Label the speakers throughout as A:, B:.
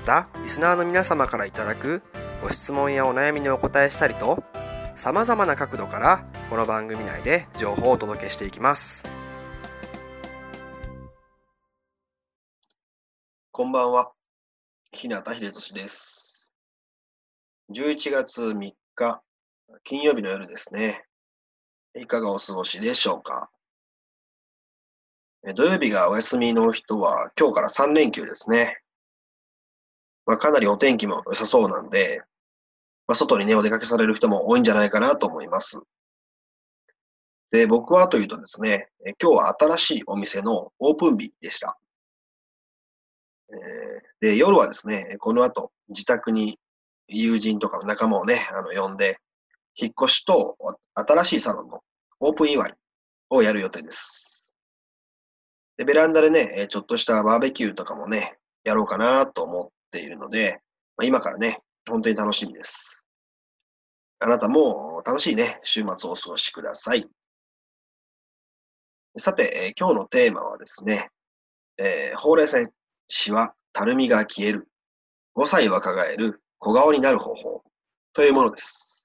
A: またリスナーの皆様からいただくご質問やお悩みにお答えしたりとさまざまな角度からこの番組内で情報をお届けしていきます。こんばんは。日向秀俊です。11月3日金曜日の夜ですね。いかがお過ごしでしょうか？土曜日がお休みの人は今日から3連休ですね。まあ、かなりお天気も良さそうなんで、まあ、外にね、お出かけされる人も多いんじゃないかなと思います。で、僕はというとですね、今日は新しいお店のオープン日でした。え、で、夜はですね、この後、自宅に友人とか仲間をね、あの呼んで、引っ越しと新しいサロンのオープン祝いをやる予定です。で、ベランダでね、ちょっとしたバーベキューとかもね、やろうかなと思っているので、まあ、今からね、本当に楽しみです。あなたも楽しいね、週末をお過ごしください。さて、え今日のテーマはですね、えー、ほうれい線、シワ、たるみが消える、5歳若返る小顔になる方法というものです。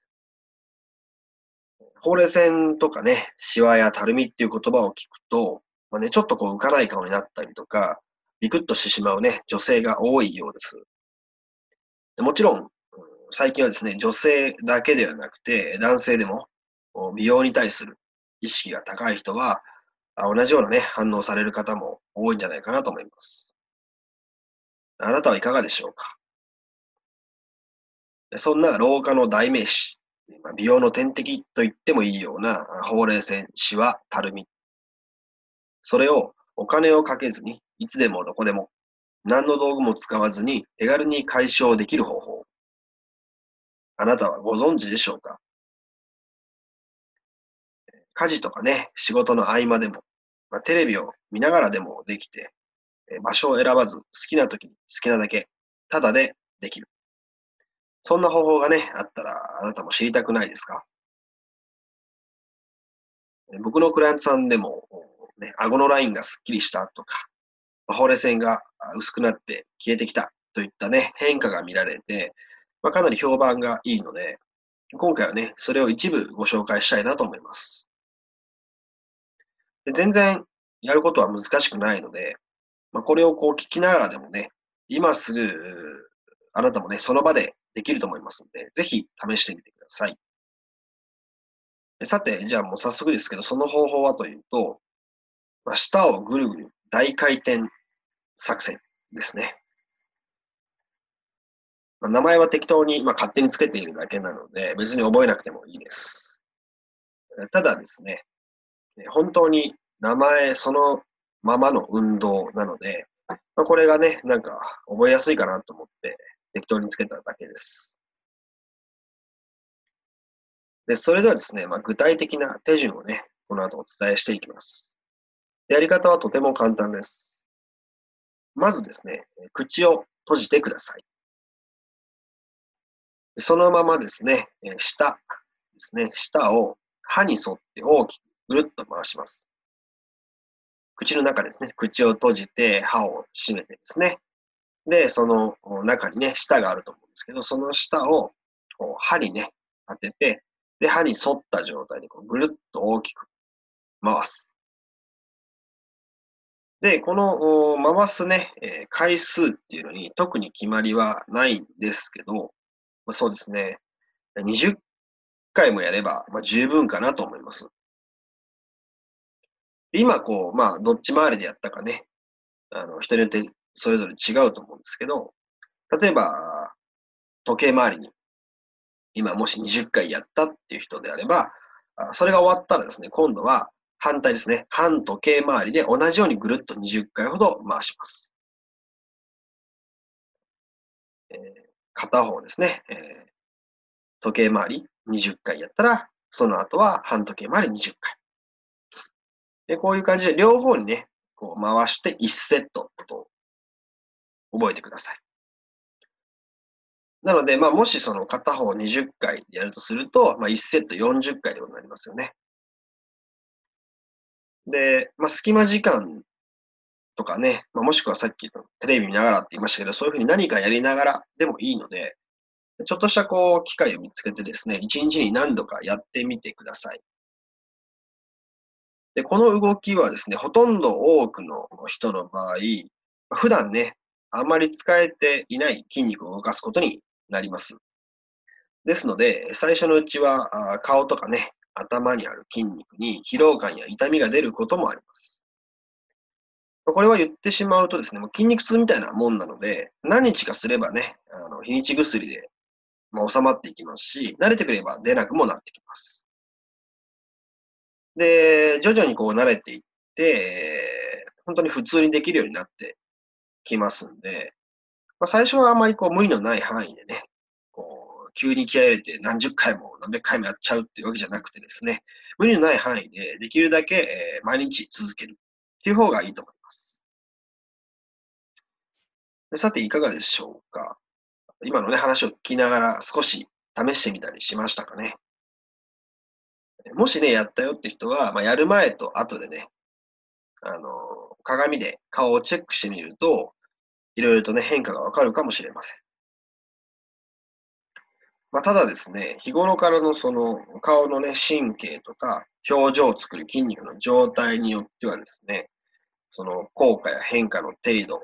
A: ほうれい線とかね、シワやたるみっていう言葉を聞くと、まあね、ちょっとこう浮かない顔になったりとか、ビクッとしてしまうね、女性が多いようです。もちろん、最近はですね、女性だけではなくて、男性でも美容に対する意識が高い人は、同じようなね、反応される方も多いんじゃないかなと思います。あなたはいかがでしょうか？そんな老化の代名詞、美容の天敵と言ってもいいような、ほうれい線、シワ、たるみ。それをお金をかけずに、いつでもどこでも、何の道具も使わずに手軽に解消できる方法。あなたはご存知でしょうか？家事とかね、仕事の合間でも、まあ、テレビを見ながらでもできて、場所を選ばず好きな時に好きなだけ、ただでできる。そんな方法がね、あったらあなたも知りたくないですか？僕のクライアントさんでもね、顎のラインがスッキリしたとか、ほうれい線が薄くなって消えてきたといったね、変化が見られて、まあ、かなり評判がいいので、今回はね、それを一部ご紹介したいなと思います。で全然やることは難しくないので、まあ、これをこう聞きながらでもね、今すぐあなたもね、その場でできると思いますので、ぜひ試してみてください。さて、じゃあもう早速ですけど、その方法はというと、まあ、舌をぐるぐる大回転作戦ですね。まあ、名前は適当に、まあ、勝手につけているだけなので、別に覚えなくてもいいです。ただですね、本当に名前そのままの運動なので、まあ、これがね、なんか覚えやすいかなと思って適当につけただけです。で、それではですね、まあ、具体的な手順をね、この後お伝えしていきます。やり方はとても簡単です。まずですね、口を閉じてください。そのままですね、舌ですね、舌を歯に沿って大きくぐるっと回します。口の中ですね、口を閉じて歯を閉めてですね、で、その中にね、舌があると思うんですけど、その舌をこう歯にね、当てて、で、歯に沿った状態でこうぐるっと大きく回す。
B: で、この回すね、回数っていうのに特に決まりはないんですけど、ま、そうですね、20回もやれば、ま、十分かなと思います。今、こう、まあ、どっち回りでやったかね、あの、人によってそれぞれ違うと思うんですけど、例えば、時計回りに、今もし20回やったっていう人であれば、それが終わったらですね、今度は反対ですね。反時計回りで同じようにぐるっと20回ほど回します。えー、片方ですね、えー、時計回り20回やったら、その後は半時計回り20回。でこういう感じで両方にね、こう回して1セットと覚えてください。なので、まあ、もしその片方20回やるとすると、まあ、1セット40回ということになりますよね。で、まあ、隙間時間とかね、まあ、もしくはさっきテレビ見ながらって言いましたけど、そういうふうに何かやりながらでもいいので、ちょっとしたこう機会を見つけてですね、1日に何度かやってみてください。で、この動きはですね、ほとんど多くの人の場合、普段ね、あんまり使えていない筋肉を動かすことになります。ですので、最初のうちは顔とかね、頭にある筋肉に疲労感や痛みが出ることもあります。これは言ってしまうとですね、もう筋肉痛みたいなもんなので、何日かすればね、あの日にち薬で、まあ、収まっていきますし、慣れてくれば出なくもなってきます。で、徐々にこう慣れていって、本当に普通にできるようになってきますんで、まあ、最初はあまりこう無理のない範囲でね、急に気合入れて何十回も何百回もやっちゃうっていうわけじゃなくてですね、無理のない範囲でできるだけ、え毎日続けるっていう方がいいと思います。さて、いかがでしょうか今のね、話を聞きながら少し試してみたりしましたかねもしね、やったよって人は、まあ、やる前と後でね、あの、鏡で顔をチェックしてみると、いろいろとね、変化がわかるかもしれません。まあ、ただですね、日頃からのその顔のね、神経とか表情を作る筋肉の状態によってはですね、その効果や変化の程度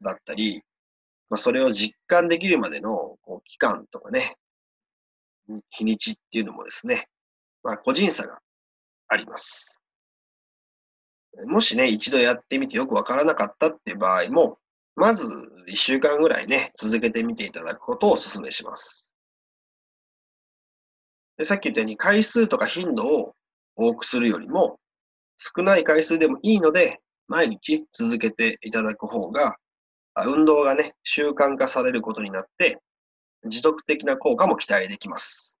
B: だったり、まあ、それを実感できるまでのこう期間とかね、日にちっていうのもですね、まあ、個人差があります。もしね、一度やってみてよくわからなかったっていう場合も、まず1週間ぐらいね、続けてみていただくことをお勧めします。でさっき言ったように回数とか頻度を多くするよりも、少ない回数でもいいので、毎日続けていただく方が、運動がね、習慣化されることになって、持続的な効果も期待できます。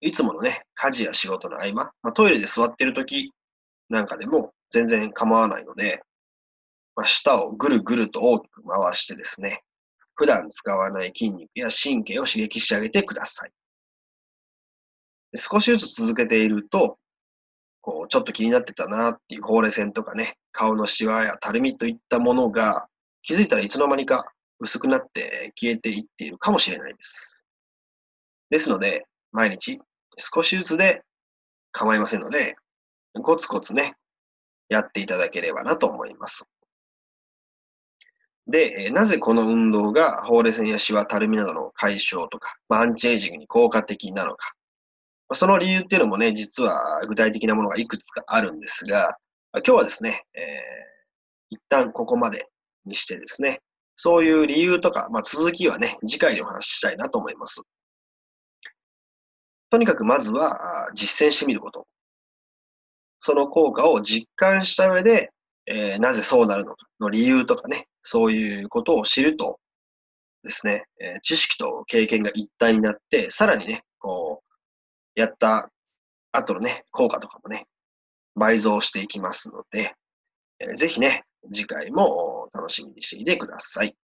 B: いつものね、家事や仕事の合間、まあ、トイレで座ってる時なんかでも全然構わないので、まあ、舌をぐるぐると大きく回してですね、普段使わない筋肉や神経を刺激してあげてください。少しずつ続けていると、こう、ちょっと気になってたなっていうほうれい線とかね、顔のシワやたるみといったものが、気づいたらいつの間にか薄くなって消えていっているかもしれないです。ですので、毎日少しずつで構いませんので、コツコツね、やっていただければなと思います。で、なぜこの運動がほうれい線やシワ、たるみなどの解消とか、アンチエイジングに効果的なのか、その理由っていうのもね、実は具体的なものがいくつかあるんですが、今日はですね、えー、一旦ここまでにしてですね、そういう理由とか、まあ、続きはね、次回でお話ししたいなと思います。とにかくまずは実践してみること。その効果を実感した上で、えー、なぜそうなるのかの理由とかね、そういうことを知るとですね、えー、知識と経験が一体になって、さらにね、こう、やった後のね、効果とかもね、倍増していきますので、えー、ぜひね、次回も楽しみにしていてください。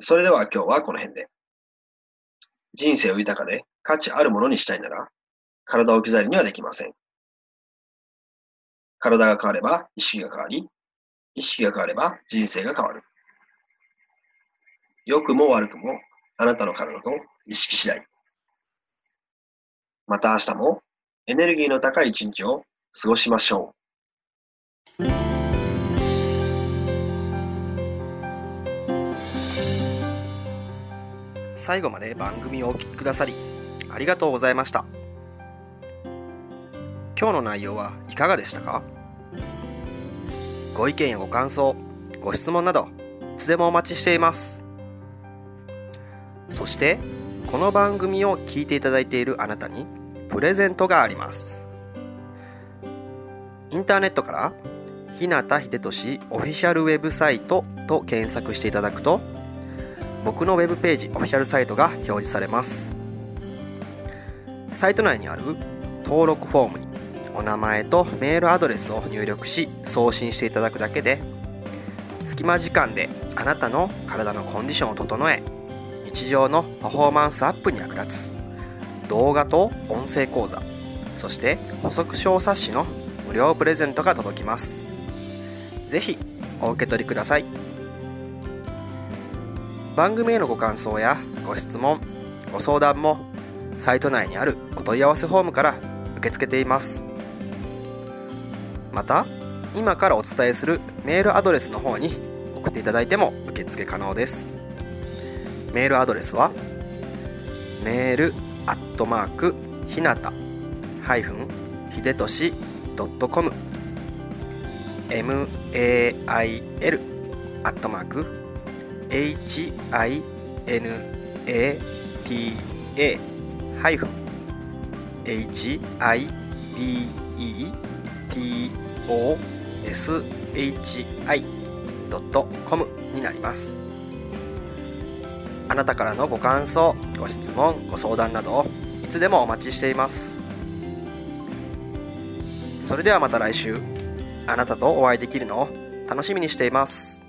B: それでは今日はこの辺で。人生を豊かで価値あるものにしたいなら、体を置き去りにはできません。体が変われば意識が変わり、意識が変われば人生が変わる。良くも悪くもあなたの体と意識次第。また明日もエネルギーの高い一日を過ごしましょう。
A: 最後まで番組をお聴きくださりありがとうございました。今日の内容はいかがでしたか？ご意見やご感想ご質問などいつでもお待ちしています。そしてこの番組を聞いていただいているあなたにプレゼントがあります。インターネットから日向秀俊オフィシャルウェブサイトと検索していただくと僕のウェブページオフィシャルサイトが表示されます。サイト内にある登録フォームにお名前とメールアドレスを入力し送信していただくだけで隙間時間であなたの体のコンディションを整え日常のパフォーマンスアップに役立つ。動画と音声講座。そして補足小冊子の無料プレゼントが届きます。ぜひお受け取りください。番組へのご感想やご質問ご相談もサイト内にあるお問い合わせフォームから受け付けています。また今からお伝えするメールアドレスの方に送っていただいても受付可能です。メールアドレスは？メールアットマークひなたハイフンひでとし .com mail アットマーク hinata ハイフン hibetoshi.com になりますあなたからのご感想ご質問ご相談などいつでもお待ちしています。それではまた来週。あなたとお会いできるのを楽しみにしています。